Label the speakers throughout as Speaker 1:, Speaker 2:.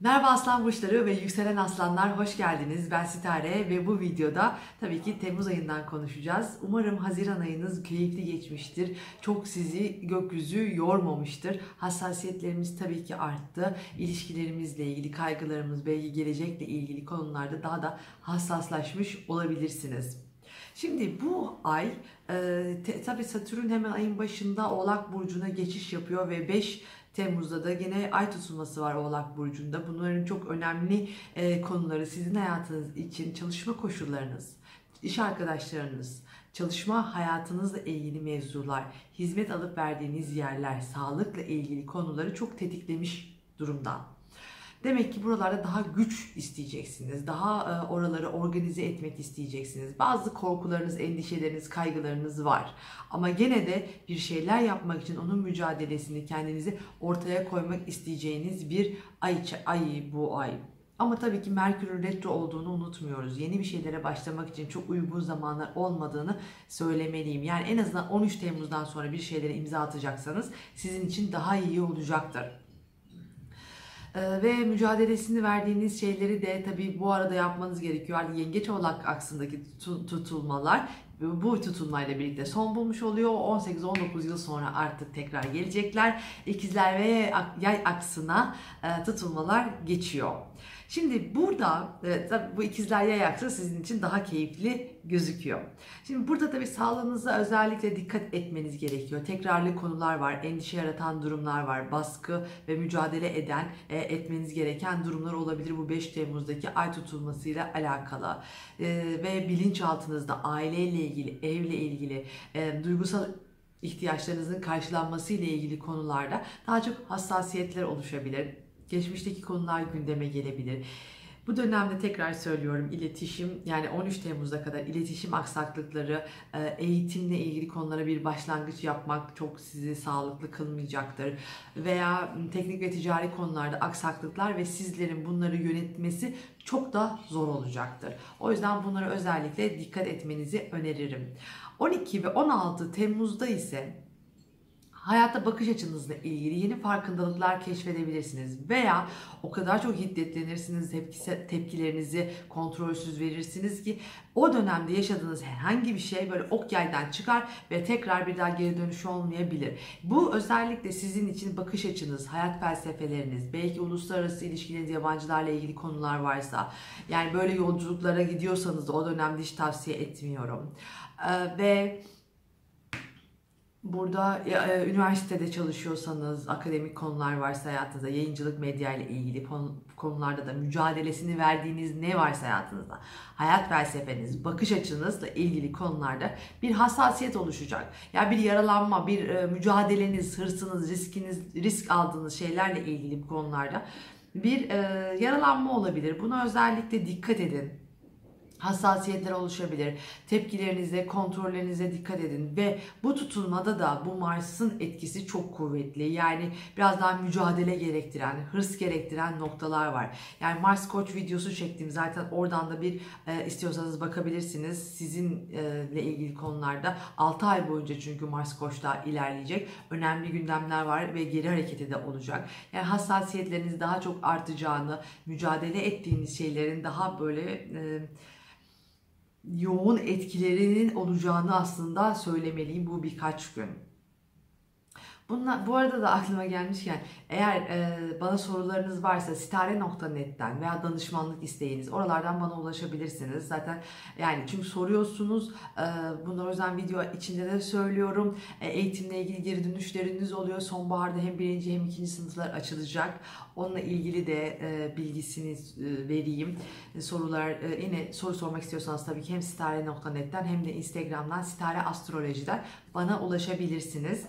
Speaker 1: Merhaba aslan burçları ve yükselen aslanlar hoş geldiniz. Ben Sitare ve bu videoda tabii ki Temmuz ayından konuşacağız. Umarım Haziran ayınız keyifli geçmiştir. Çok sizi gökyüzü yormamıştır. Hassasiyetlerimiz tabii ki arttı. İlişkilerimizle ilgili kaygılarımız belki gelecekle ilgili konularda daha da hassaslaşmış olabilirsiniz. Şimdi bu ay e, tabii Satürn hemen ayın başında Oğlak Burcu'na geçiş yapıyor ve 5 Temmuz'da da yine ay tutulması var Oğlak Burcu'nda. Bunların çok önemli e, konuları sizin hayatınız için çalışma koşullarınız, iş arkadaşlarınız, çalışma hayatınızla ilgili mevzular, hizmet alıp verdiğiniz yerler, sağlıkla ilgili konuları çok tetiklemiş durumda. Demek ki buralarda daha güç isteyeceksiniz. Daha e, oraları organize etmek isteyeceksiniz. Bazı korkularınız, endişeleriniz, kaygılarınız var. Ama gene de bir şeyler yapmak için onun mücadelesini kendinizi ortaya koymak isteyeceğiniz bir ay, ay bu ay. Ama tabii ki Merkür'ün retro olduğunu unutmuyoruz. Yeni bir şeylere başlamak için çok uygun zamanlar olmadığını söylemeliyim. Yani en azından 13 Temmuz'dan sonra bir şeylere imza atacaksanız sizin için daha iyi olacaktır. Ee, ve mücadelesini verdiğiniz şeyleri de tabii bu arada yapmanız gerekiyor. Yani yengeç oğlak aksındaki tutulmalar bu tutulmayla birlikte son bulmuş oluyor. 18-19 yıl sonra artık tekrar gelecekler. İkizler ve yay aksına e, tutulmalar geçiyor. Şimdi burada e, tabii bu ikizler yay aksı sizin için daha keyifli gözüküyor. Şimdi burada tabii sağlığınıza özellikle dikkat etmeniz gerekiyor. Tekrarlı konular var, endişe yaratan durumlar var, baskı ve mücadele eden e, etmeniz gereken durumlar olabilir bu 5 Temmuz'daki ay tutulmasıyla alakalı. E, ve bilinçaltınızda aileyle ilgili, evle ilgili, e, duygusal ihtiyaçlarınızın karşılanması ile ilgili konularda daha çok hassasiyetler oluşabilir Geçmişteki konular gündeme gelebilir. Bu dönemde tekrar söylüyorum iletişim yani 13 Temmuz'a kadar iletişim aksaklıkları, e, eğitimle ilgili konulara bir başlangıç yapmak çok sizi sağlıklı kılmayacaktır. Veya teknik ve ticari konularda aksaklıklar ve sizlerin bunları yönetmesi çok da zor olacaktır. O yüzden bunlara özellikle dikkat etmenizi öneririm. 12 ve 16 Temmuz'da ise hayata bakış açınızla ilgili yeni farkındalıklar keşfedebilirsiniz. Veya o kadar çok hiddetlenirsiniz, tepkisi, tepkilerinizi kontrolsüz verirsiniz ki o dönemde yaşadığınız herhangi bir şey böyle ok yaydan çıkar ve tekrar bir daha geri dönüş olmayabilir. Bu özellikle sizin için bakış açınız, hayat felsefeleriniz, belki uluslararası ilişkileriniz, yabancılarla ilgili konular varsa, yani böyle yolculuklara gidiyorsanız da o dönemde hiç tavsiye etmiyorum. Ee, ve Burada e, üniversitede çalışıyorsanız, akademik konular varsa hayatınızda, yayıncılık, medya ile ilgili konularda da mücadelesini verdiğiniz ne varsa hayatınızda, hayat felsefeniz, bakış açınızla ilgili konularda bir hassasiyet oluşacak. Ya yani bir yaralanma, bir e, mücadeleniz, hırsınız, riskiniz, risk aldığınız şeylerle ilgili bu konularda bir e, yaralanma olabilir. Buna özellikle dikkat edin hassasiyetler oluşabilir. Tepkilerinize, kontrollerinize dikkat edin ve bu tutulmada da bu Mars'ın etkisi çok kuvvetli. Yani biraz daha mücadele gerektiren, hırs gerektiren noktalar var. Yani Mars Koç videosu çektim. Zaten oradan da bir e, istiyorsanız bakabilirsiniz. Sizinle e, ilgili konularda 6 ay boyunca çünkü Mars Koç'ta ilerleyecek. Önemli gündemler var ve geri hareketi de olacak. Yani hassasiyetleriniz daha çok artacağını, mücadele ettiğiniz şeylerin daha böyle e, yoğun etkilerinin olacağını aslında söylemeliyim bu birkaç gün. Bunlar, bu arada da aklıma gelmişken eğer e, bana sorularınız varsa sitare.net'ten veya danışmanlık isteğiniz oralardan bana ulaşabilirsiniz. Zaten yani çünkü soruyorsunuz e, bunları o yüzden video içinde de söylüyorum. E, eğitimle ilgili geri dönüşleriniz oluyor. Sonbaharda hem birinci hem ikinci sınıflar açılacak. Onunla ilgili de e, bilgisini e, vereyim. E, sorular e, yine soru sormak istiyorsanız tabii ki hem sitare.net'ten hem de Instagram'dan sitare astrolojiden bana ulaşabilirsiniz.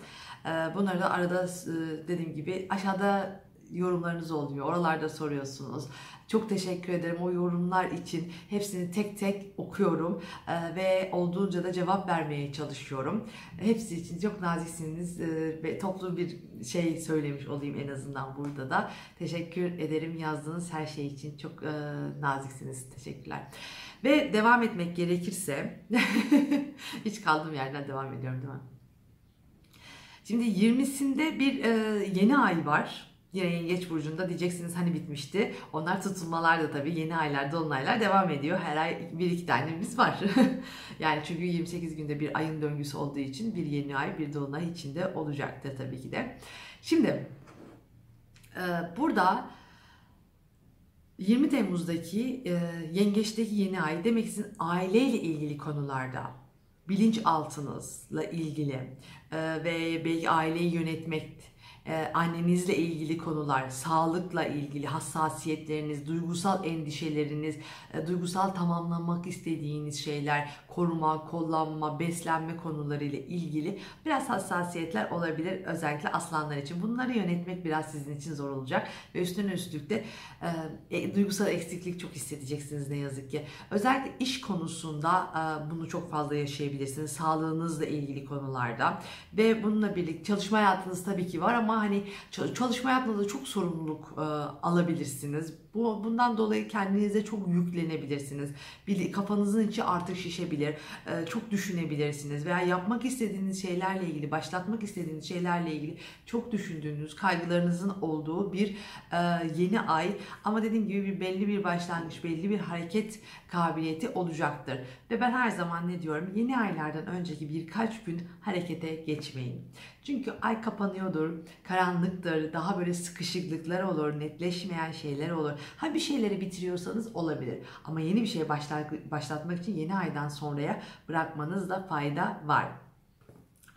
Speaker 1: Ee, bunları da arada e, dediğim gibi aşağıda yorumlarınız oluyor. Oralarda soruyorsunuz. Çok teşekkür ederim o yorumlar için. Hepsini tek tek okuyorum ee, ve olduğunca da cevap vermeye çalışıyorum. Hepsi için çok naziksiniz e, ve toplu bir şey söylemiş olayım en azından burada da. Teşekkür ederim yazdığınız her şey için. Çok e, naziksiniz. Teşekkürler. Ve devam etmek gerekirse hiç kaldığım yerden devam ediyorum değil mi? Şimdi 20'sinde bir e, yeni ay var. Yine yengeç burcunda diyeceksiniz hani bitmişti. Onlar tutulmalar da tabii yeni aylar, dolunaylar devam ediyor. Her ay bir iki tanemiz var. yani çünkü 28 günde bir ayın döngüsü olduğu için bir yeni ay, bir dolunay içinde olacaktır tabii ki de. Şimdi e, burada 20 Temmuz'daki e, yengeçteki yeni ay demek sizin aileyle ilgili konularda bilinçaltınızla ilgili e, ve belki aileyi yönetmek e, annenizle ilgili konular, sağlıkla ilgili hassasiyetleriniz, duygusal endişeleriniz, e, duygusal tamamlamak istediğiniz şeyler, koruma, kollanma, beslenme konularıyla ilgili biraz hassasiyetler olabilir özellikle aslanlar için. Bunları yönetmek biraz sizin için zor olacak ve üstüne üstlük de e, e, duygusal eksiklik çok hissedeceksiniz ne yazık ki. Özellikle iş konusunda e, bunu çok fazla yaşayabilirsiniz. Sağlığınızla ilgili konularda ve bununla birlikte çalışma hayatınız tabii ki var ama hani çalışma hayatında da çok sorumluluk alabilirsiniz. Bu bundan dolayı kendinize çok yüklenebilirsiniz. Bir kafanızın içi artık şişebilir. E, çok düşünebilirsiniz veya yapmak istediğiniz şeylerle ilgili, başlatmak istediğiniz şeylerle ilgili çok düşündüğünüz, kaygılarınızın olduğu bir e, yeni ay ama dediğim gibi bir belli bir başlangıç, belli bir hareket kabiliyeti olacaktır. Ve ben her zaman ne diyorum? Yeni aylardan önceki birkaç gün harekete geçmeyin. Çünkü ay kapanıyordur, karanlıktır, daha böyle sıkışıklıklar olur, netleşmeyen şeyler olur. Ha bir şeyleri bitiriyorsanız olabilir. Ama yeni bir şey başlatmak için yeni aydan sonraya bırakmanızda fayda var.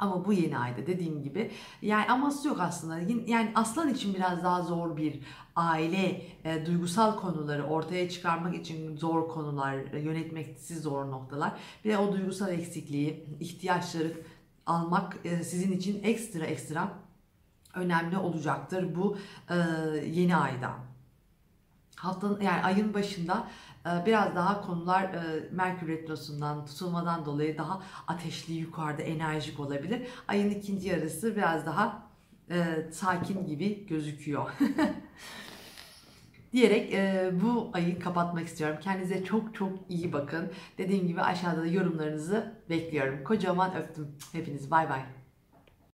Speaker 1: Ama bu yeni ayda dediğim gibi yani aması yok aslında. Yani aslan için biraz daha zor bir aile e, duygusal konuları ortaya çıkarmak için zor konular, e, yönetmeksi zor noktalar. De o duygusal eksikliği, ihtiyaçları almak e, sizin için ekstra ekstra önemli olacaktır bu e, yeni ayda. Haftanın yani ayın başında e, biraz daha konular e, Merkür Retrosu'ndan, tutulmadan dolayı daha ateşli, yukarıda, enerjik olabilir. Ayın ikinci yarısı biraz daha e, sakin gibi gözüküyor. diyerek e, bu ayı kapatmak istiyorum. Kendinize çok çok iyi bakın. Dediğim gibi aşağıda da yorumlarınızı bekliyorum. Kocaman öptüm hepinizi. Bay bay.